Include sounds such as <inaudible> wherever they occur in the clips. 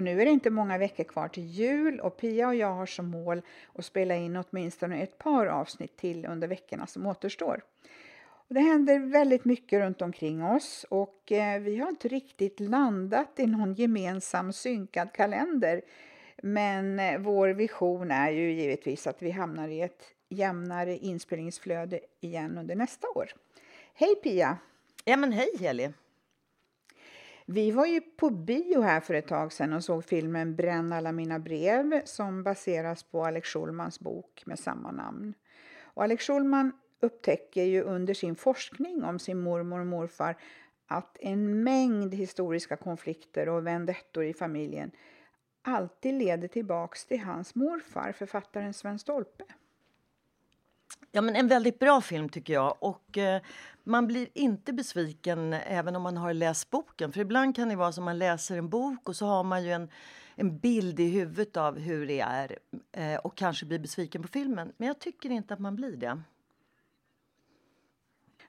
Och nu är det inte många veckor kvar till jul och Pia och jag har som mål att spela in åtminstone ett par avsnitt till under veckorna som återstår. Och det händer väldigt mycket runt omkring oss och eh, vi har inte riktigt landat i någon gemensam synkad kalender. Men eh, vår vision är ju givetvis att vi hamnar i ett jämnare inspelningsflöde igen under nästa år. Hej Pia! Ja men hej Heli! Vi var ju på bio här för ett tag sedan och såg filmen Bränn alla mina brev som baseras på Alex Schulmans bok med samma namn. Och Alex Schulman upptäcker ju under sin forskning om sin mormor och morfar att en mängd historiska konflikter och vendettor i familjen alltid leder tillbaks till hans morfar, författaren Sven Stolpe. Ja, men en väldigt bra film tycker jag. Och eh, Man blir inte besviken även om man har läst boken. För ibland kan det vara som man läser en bok och så har man ju en, en bild i huvudet av hur det är eh, och kanske blir besviken på filmen. Men jag tycker inte att man blir det.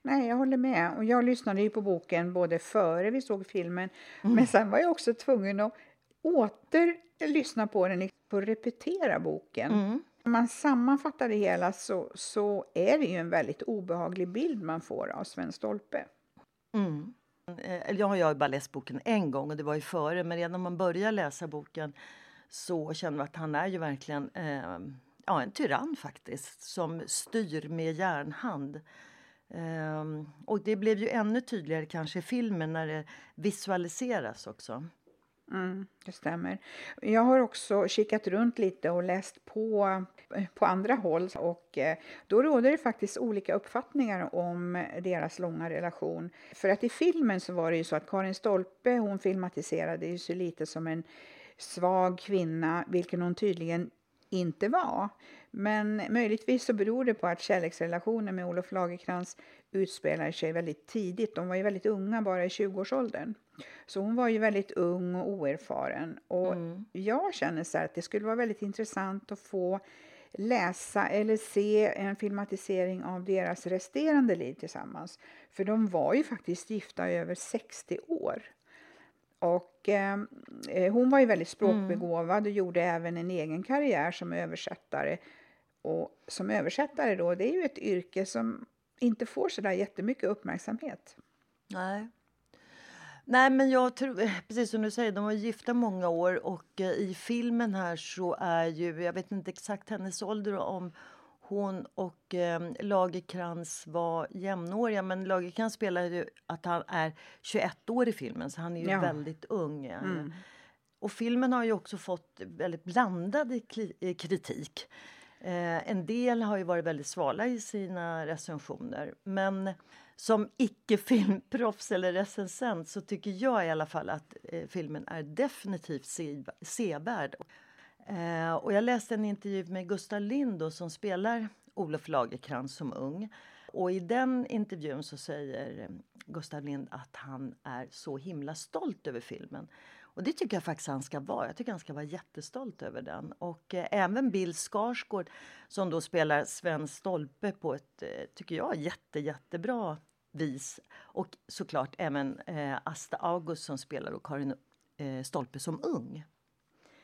Nej, jag håller med. Och jag lyssnade ju på boken både före vi såg filmen, men sen var jag också tvungen att åter lyssna på den och repetera boken. Om man sammanfattar det hela så, så är det ju en väldigt obehaglig bild man får av Sven Stolpe. Mm. Eh, jag har ju bara läst boken en gång och det var ju före. Men redan när man börjar läsa boken så känner man att han är ju verkligen eh, ja, en tyrann faktiskt. Som styr med järnhand. Eh, och det blev ju ännu tydligare kanske i filmen när det visualiseras också. Mm, det stämmer. Jag har också kikat runt lite och läst på på andra håll och eh, då råder det faktiskt olika uppfattningar om deras långa relation. För att i filmen så var det ju så att Karin Stolpe hon filmatiserade ju sig lite som en svag kvinna, vilken hon tydligen inte var. Men möjligtvis så beror det på att kärleksrelationen med Olof Lagercrantz utspelar sig väldigt tidigt. De var ju väldigt unga, bara i 20-årsåldern. Så hon var ju väldigt ung och oerfaren. Och jag känner så att det skulle vara väldigt intressant att få läsa eller se en filmatisering av deras resterande liv tillsammans. För de var ju faktiskt gifta i över 60 år. Och eh, hon var ju väldigt språkbegåvad och gjorde även en egen karriär som översättare. Och som översättare då, det är ju ett yrke som inte får så där jättemycket uppmärksamhet. Nej. Nej, men jag tror, <laughs> precis som du säger, de var gifta många år och eh, i filmen här så är ju, jag vet inte exakt hennes ålder om hon och eh, Lagerkrans var jämnåriga, men Lagerkrans spelar ju att han är 21 år i filmen, så han är ju Ja. väldigt ung. eh. Och filmen har ju också fått väldigt blandad eh, kritik. Eh, en del har ju varit väldigt svala i sina recensioner. Men som icke-filmproffs eller recensent så tycker jag i alla fall att eh, filmen är definitivt se- sevärd. Eh, och jag läste en intervju med Gustav Lind som spelar Olof Lagercrantz som ung. Och i den intervjun så säger Gustav Lind att han är så himla stolt över filmen. Och det tycker jag faktiskt han ska vara. Jag tycker han ska vara jättestolt över den. Och eh, även Bill Skarsgård som då spelar Sven Stolpe på ett, eh, tycker jag, jätte, jättebra vis. Och såklart även eh, Asta August som spelar och Karin eh, Stolpe som ung.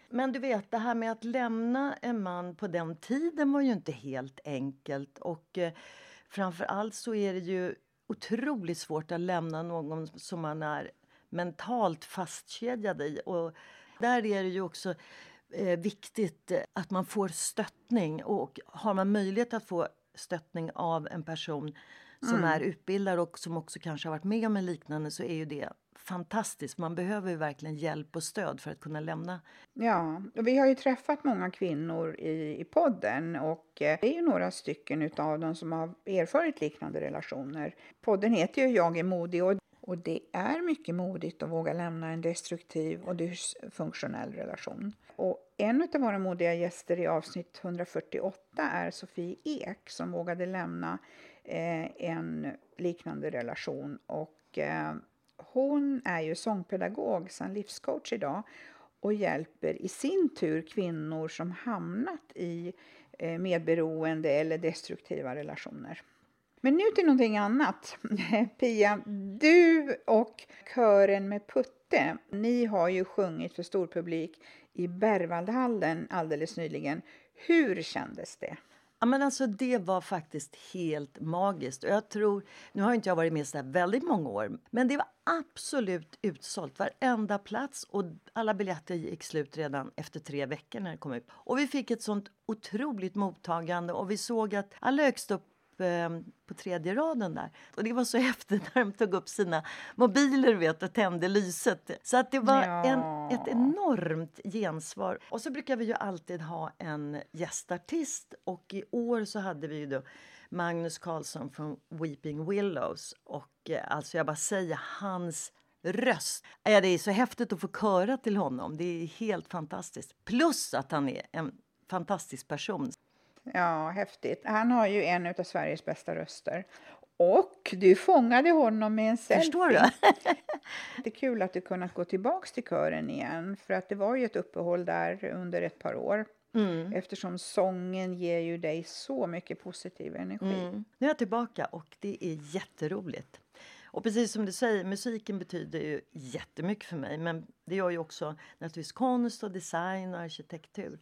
Men du vet, det här med att lämna en man på den tiden var ju inte helt enkelt. Och eh, framför allt så är det ju otroligt svårt att lämna någon som man är mentalt fastkedjad i. Och där är det ju också eh, viktigt att man får stöttning. Och har man möjlighet att få stöttning av en person som mm. är utbildad och som också kanske har varit med om en liknande så är ju det fantastiskt. Man behöver ju verkligen hjälp och stöd för att kunna lämna. Ja, och vi har ju träffat många kvinnor i, i podden och eh, det är ju några stycken av dem som har erfarit liknande relationer. Podden heter ju Jag är modig och, och det är mycket modigt att våga lämna en destruktiv och dysfunktionell relation. Och en av våra modiga gäster i avsnitt 148 är Sofie Ek som vågade lämna eh, en liknande relation och eh, hon är ju sångpedagog sen livscoach idag och hjälper i sin tur kvinnor som hamnat i eh, medberoende eller destruktiva relationer. Men nu till någonting annat. <laughs> Pia, du och kören med Putte, ni har ju sjungit för stor publik i Berwaldhallen alldeles nyligen. Hur kändes det? Ja, men alltså, det var faktiskt helt magiskt. Och jag tror, nu har inte jag varit med så väldigt många år, men det var absolut utsålt. Varenda plats och alla biljetter gick slut redan efter tre veckor när det kom ut. Och vi fick ett sånt otroligt mottagande och vi såg att alla högst upp Eh, på tredje raden där. Och det var så <laughs> häftigt när de tog upp sina mobiler vet, och tände lyset. Så att det var ja. en, ett enormt gensvar. Och så brukar vi ju alltid ha en gästartist och i år så hade vi ju då Magnus Carlsson från Weeping Willows och eh, alltså jag bara säger hans röst. Ja, det är så häftigt att få köra till honom. Det är helt fantastiskt. Plus att han är en fantastisk person. Ja, häftigt. Han har ju en av Sveriges bästa röster. Och du fångade honom med en selfie. Förstår du? <laughs> det är kul att du kunnat gå tillbaka till kören igen. För att det var ju ett uppehåll där under ett par år. Mm. Eftersom sången ger ju dig så mycket positiv energi. Mm. Nu är jag tillbaka och det är jätteroligt. Och precis som du säger, musiken betyder ju jättemycket för mig. Men det gör ju också naturligtvis konst och design och arkitektur.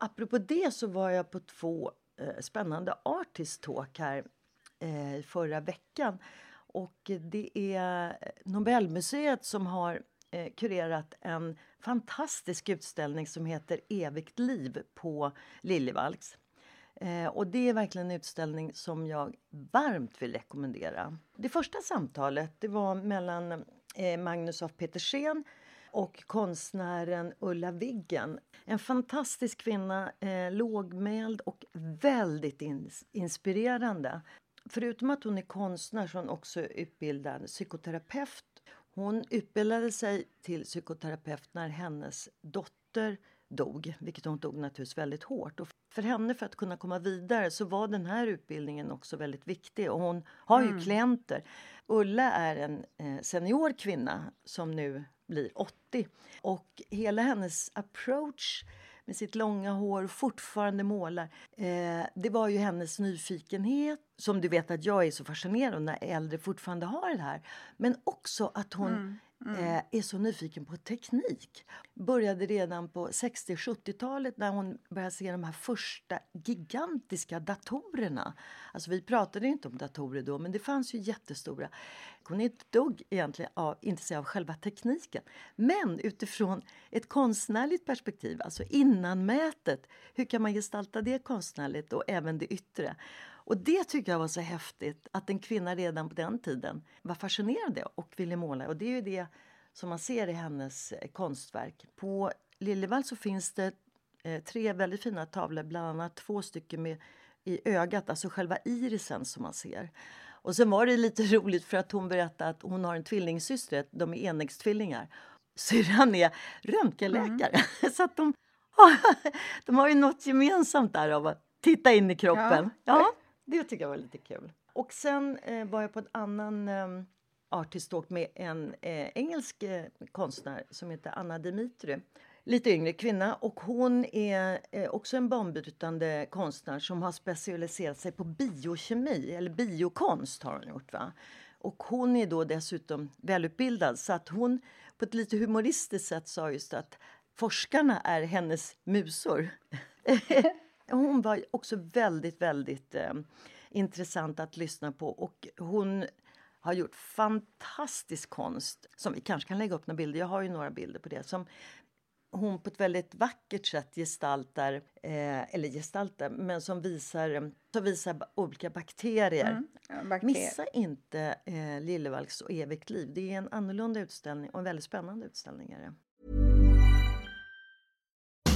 Apropå det så var jag på två eh, spännande artist talk här eh, förra veckan. Och det är Nobelmuseet som har eh, kurerat en fantastisk utställning som heter Evigt liv på Liljevalchs. Eh, och det är verkligen en utställning som jag varmt vill rekommendera. Det första samtalet det var mellan eh, Magnus af Petersen och konstnären Ulla Viggen. En fantastisk kvinna, eh, lågmäld och väldigt ins inspirerande. Förutom att hon är konstnär så är hon också utbildad psykoterapeut. Hon utbildade sig till psykoterapeut när hennes dotter dog, vilket hon tog naturligtvis väldigt hårt. Och för henne, för att kunna komma vidare, så var den här utbildningen också väldigt viktig. Och hon har ju mm. klienter. Ulla är en eh, senior kvinna som nu blir 80. Och hela hennes approach med sitt långa hår, fortfarande målar. Eh, det var ju hennes nyfikenhet, som du vet att jag är så fascinerad av när äldre fortfarande har det här. Men också att hon mm. Mm. Eh, är så nyfiken på teknik. Började redan på 60-70-talet när hon började se de här första gigantiska datorerna. Alltså vi pratade inte om datorer då, men det fanns ju jättestora. Hon är inte dugg egentligen av, intresserad av själva tekniken. Men utifrån ett konstnärligt perspektiv, alltså innanmätet, hur kan man gestalta det konstnärligt och även det yttre? Och det tycker jag var så häftigt, att en kvinna redan på den tiden var fascinerad och ville måla. Och det är ju det som man ser i hennes eh, konstverk. På Liljevalchs så finns det eh, tre väldigt fina tavlor, bland annat två stycken med i ögat, alltså själva irisen som man ser. Och sen var det lite <laughs> roligt för att hon berättade att hon har en tvillingsyster, de är enäggstvillingar. Syrran är röntgenläkare. Mm. <laughs> så att de, <laughs> de har ju något gemensamt där av att titta in i kroppen. Ja. ja. Det tycker jag var lite kul. Och sen eh, var jag på en annan eh, artiståk med en eh, engelsk eh, konstnär som heter Anna Dimitri. Lite yngre kvinna och hon är eh, också en banbrytande konstnär som har specialiserat sig på biokemi, eller biokonst har hon gjort. Va? Och hon är då dessutom välutbildad så att hon på ett lite humoristiskt sätt sa just att forskarna är hennes musor. <laughs> hon var också väldigt, väldigt eh, intressant att lyssna på och hon har gjort fantastisk konst som vi kanske kan lägga upp några bilder. Jag har ju några bilder på det som hon på ett väldigt vackert sätt gestaltar, eh, eller gestaltar, men som visar, som visar olika bakterier. Mm, ja, bakterier. Missa inte eh, Liljevalchs och evigt liv. Det är en annorlunda utställning och en väldigt spännande utställning. Är det.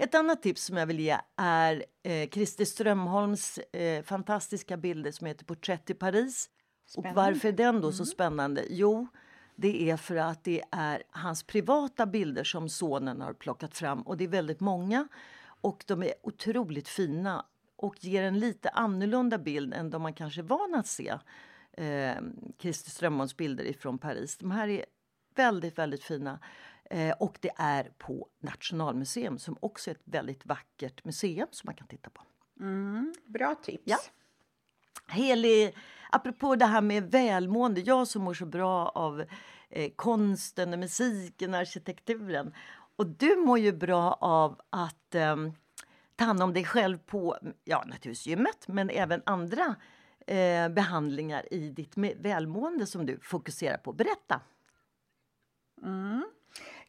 Ett annat tips som jag vill ge är eh, Christer Strömholms eh, fantastiska bilder som heter Porträtt i Paris. Spännande. Och varför är den då så mm. spännande? Jo, det är för att det är hans privata bilder som sonen har plockat fram och det är väldigt många och de är otroligt fina och ger en lite annorlunda bild än de man kanske är van att se. Eh, Christer Strömholms bilder ifrån Paris. De här är väldigt, väldigt fina. Eh, och det är på Nationalmuseum som också är ett väldigt vackert museum som man kan titta på. Mm, bra tips. Ja. Heli, apropå det här med välmående, jag som mår så bra av eh, konsten, musiken, arkitekturen. Och du mår ju bra av att eh, ta hand om dig själv på, ja naturligtvis gymmet, men även andra eh, behandlingar i ditt välmående som du fokuserar på. Berätta! Mm.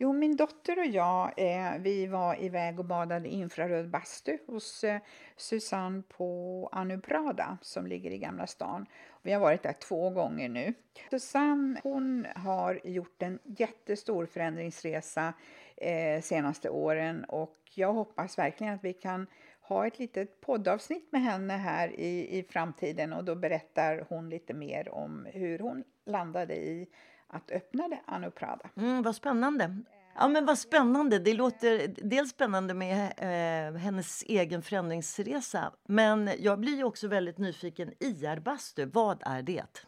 Jo, min dotter och jag eh, vi var iväg och badade i infraröd bastu hos eh, Susanne på Anuprada som ligger i Gamla stan. Vi har varit där två gånger nu. Susanne hon har gjort en jättestor förändringsresa eh, senaste åren och jag hoppas verkligen att vi kan ha ett litet poddavsnitt med henne här i, i framtiden och då berättar hon lite mer om hur hon landade i att öppna det Anuprada. Mm, vad spännande. Ja, men vad spännande. Det låter dels spännande med eh, hennes egen förändringsresa. Men jag blir också väldigt nyfiken. IR-bastu, vad är det?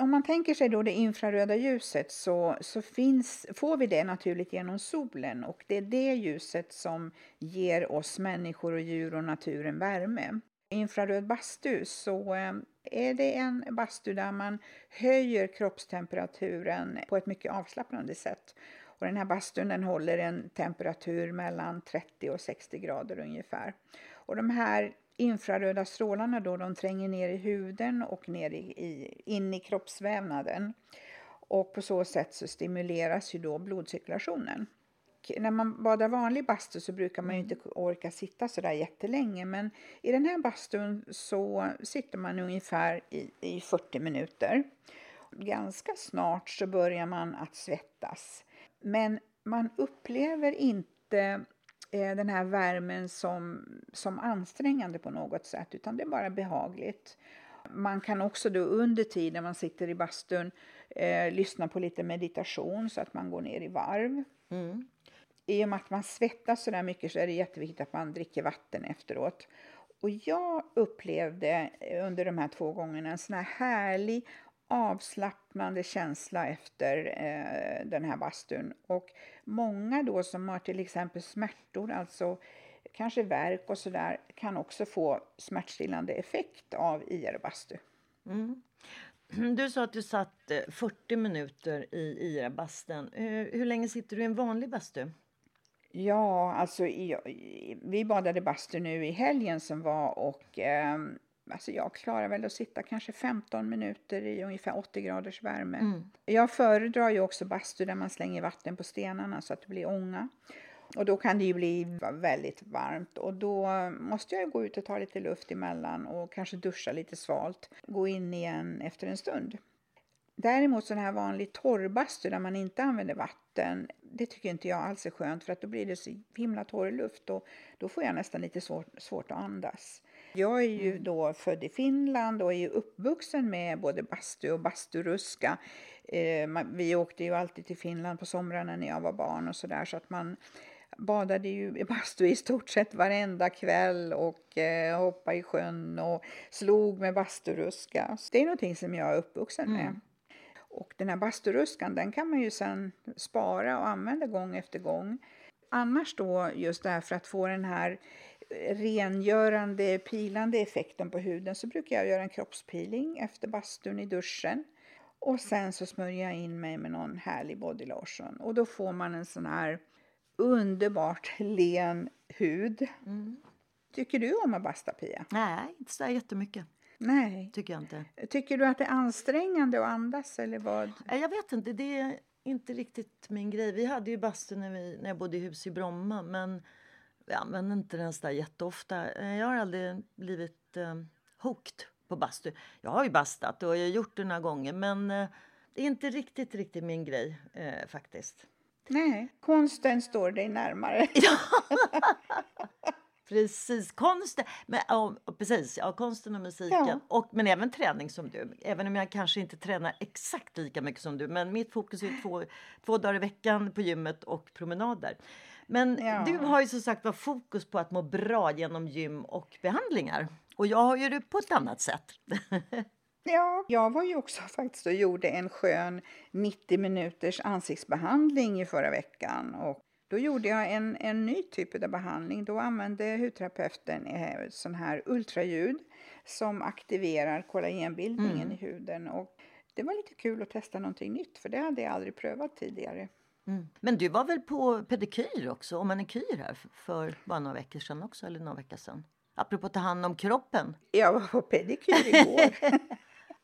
Om man tänker sig då det infraröda ljuset så, så finns, får vi det naturligt genom solen och det är det ljuset som ger oss människor och djur och naturen värme. Infraröd bastu så eh, är det en bastu där man höjer kroppstemperaturen på ett mycket avslappnande sätt. Och den här bastun den håller en temperatur mellan 30 och 60 grader ungefär. Och de här infraröda strålarna då, de tränger ner i huden och ner i, i, in i kroppsvävnaden. Och på så sätt så stimuleras ju då blodcirkulationen. När man badar vanlig bastu så brukar man ju inte orka sitta så där jättelänge men i den här bastun så sitter man ungefär i, i 40 minuter. Ganska snart så börjar man att svettas. Men man upplever inte eh, den här värmen som, som ansträngande på något sätt, utan det är bara behagligt. Man kan också då under tiden man sitter i bastun eh, lyssna på lite meditation så att man går ner i varv. Mm. I och med att man svettas så där mycket så är det jätteviktigt att man dricker vatten efteråt. Och jag upplevde eh, under de här två gångerna en sån här härlig avslappnande känsla efter eh, den här bastun. Och många då som har till exempel smärtor, alltså kanske värk och sådär, kan också få smärtstillande effekt av IR-bastu. Mm. Du sa att du satt eh, 40 minuter i IR-bastun. Hur, hur länge sitter du i en vanlig bastu? Ja, alltså i, vi badade bastu nu i helgen som var och eh, alltså jag klarar väl att sitta kanske 15 minuter i ungefär 80 graders värme. Mm. Jag föredrar ju också bastu där man slänger vatten på stenarna så att det blir ånga. Och då kan det ju bli väldigt varmt och då måste jag gå ut och ta lite luft emellan och kanske duscha lite svalt. Gå in igen efter en stund. Däremot sån här vanlig torrbastu där man inte använder vatten, det tycker inte jag alls är skönt för att då blir det så himla torr luft och då får jag nästan lite svårt, svårt att andas. Jag är ju mm. då född i Finland och är uppvuxen med både bastu och basturuska. Eh, vi åkte ju alltid till Finland på somrarna när jag var barn och sådär så att man badade ju i bastu i stort sett varenda kväll och eh, hoppade i sjön och slog med basturuska. Så det är någonting som jag är uppvuxen med. Mm. Och den här basturuskan den kan man ju sen spara och använda gång efter gång. Annars då just därför att få den här rengörande, pilande effekten på huden så brukar jag göra en kroppspeeling efter bastun i duschen. Och sen så smörjer jag in mig med någon härlig body lotion. Och då får man en sån här underbart len hud. Mm. Tycker du om att basta, Pia? Nej, inte så jättemycket. Nej. Tycker jag inte. Tycker du att det är ansträngande att andas eller vad? Jag vet inte, det är inte riktigt min grej. Vi hade ju bastu när, vi, när jag bodde i hus i Bromma men vi använde inte den så jätteofta. Eh, jag har aldrig blivit eh, hooked på bastu. Jag har ju bastat och jag har gjort det några gånger men eh, det är inte riktigt, riktigt min grej eh, faktiskt. Nej, konsten står dig närmare. <laughs> Precis, konsten, men, ja, precis, ja, konsten och musiken. Ja. Och, men även träning som du. Även om jag kanske inte tränar exakt lika mycket som du. Men mitt fokus är två, två dagar i veckan på gymmet och promenader. Men ja. du har ju som sagt var fokus på att må bra genom gym och behandlingar. Och jag har ju det på ett annat sätt. <laughs> Ja, jag var ju också faktiskt och gjorde en skön 90 minuters ansiktsbehandling i förra veckan. Och då gjorde jag en, en ny typ av behandling. Då använde hudterapeuten eh, sån här ultraljud som aktiverar kollagenbildningen mm. i huden. Och det var lite kul att testa någonting nytt för det hade jag aldrig prövat tidigare. Mm. Men du var väl på pedikyr också och manikyr här för bara några veckor sedan också, eller några veckor sedan? Apropå att ta hand om kroppen. Jag var på pedikyr igår.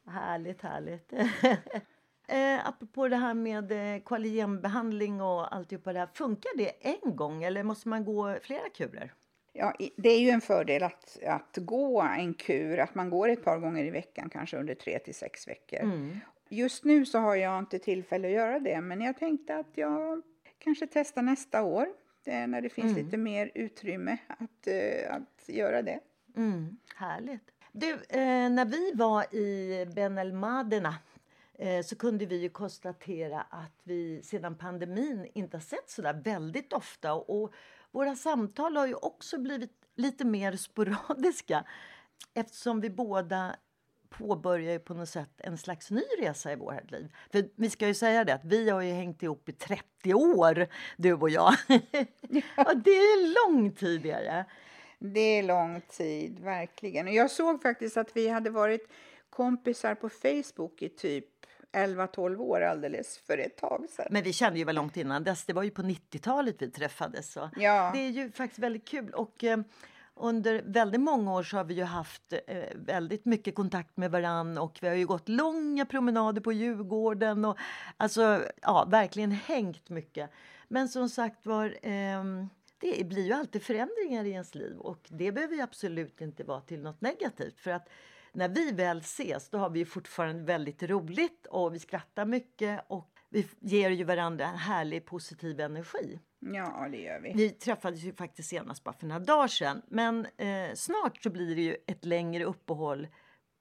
<laughs> härligt, härligt. <laughs> eh, apropå det här med eh, kollagenbehandling och alltihopa det här. Funkar det en gång eller måste man gå flera kurer? Ja, det är ju en fördel att, att gå en kur, att man går ett par gånger i veckan, kanske under tre till sex veckor. Mm. Just nu så har jag inte tillfälle att göra det, men jag tänkte att jag kanske testar nästa år, när det finns mm. lite mer utrymme att, uh, att göra det. Mm. Härligt. Du, eh, när vi var i Ben El Madena eh, så kunde vi konstatera att vi sedan pandemin inte har sett så där väldigt ofta. Och våra samtal har ju också blivit lite mer <laughs> sporadiska eftersom vi båda påbörjar ju på något sätt en slags ny resa i vårt liv. För vi ska ju säga det att vi har ju hängt ihop i 30 år, du och jag. <laughs> och det är lång tid. Är det är lång tid, verkligen. Och jag såg faktiskt att vi hade varit kompisar på Facebook i typ 11-12 år alldeles för ett tag sedan. Men vi kände ju väl långt innan dess. Det var ju på 90-talet vi träffades. Så ja. Det är ju faktiskt väldigt kul. Och eh, under väldigt många år så har vi ju haft eh, väldigt mycket kontakt med varann och vi har ju gått långa promenader på Djurgården och alltså ja, verkligen hängt mycket. Men som sagt var, eh, det blir ju alltid förändringar i ens liv och det behöver ju absolut inte vara till något negativt för att när vi väl ses då har vi fortfarande väldigt roligt och vi skrattar mycket och vi ger ju varandra en härlig positiv energi. Ja, det gör vi. Vi träffades ju faktiskt senast bara för några dagar sedan. Men eh, snart så blir det ju ett längre uppehåll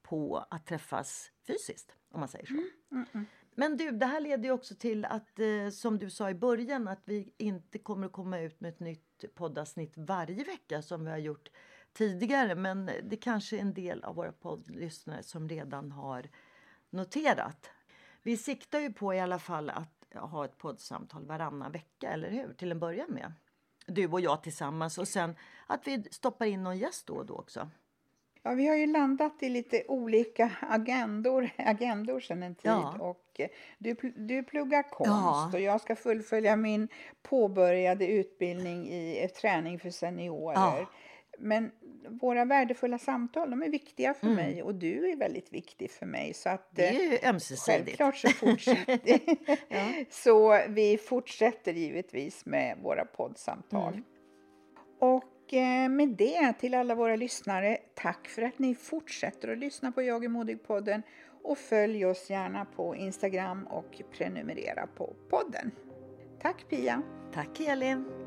på att träffas fysiskt, om man säger så. Mm, mm, mm. Men du, det här leder ju också till att, eh, som du sa i början, att vi inte kommer att komma ut med ett nytt poddavsnitt varje vecka som vi har gjort tidigare. Men det kanske är en del av våra poddlyssnare som redan har noterat. Vi siktar ju på i alla fall att ha ett poddsamtal varannan vecka, eller hur? Till en början med. Du och jag tillsammans och sen att vi stoppar in någon gäst då och då också. Ja, vi har ju landat i lite olika agendor, agendor sedan en tid. Ja. Och du, du pluggar konst Ja. och jag ska fullfölja min påbörjade utbildning i eh, träning för seniorer. Ja. Men våra värdefulla samtal, de är viktiga för Mm. mig och du är väldigt viktig för mig. Så att, Det är eh, ju ömsesidigt. Självklart så fortsätter <laughs> Så vi fortsätter givetvis med våra poddsamtal. Mm. Och eh, med det till alla våra lyssnare, tack för att ni fortsätter att lyssna på Jag är modig-podden och följ oss gärna på Instagram och prenumerera på podden. Tack Pia! Tack Elin!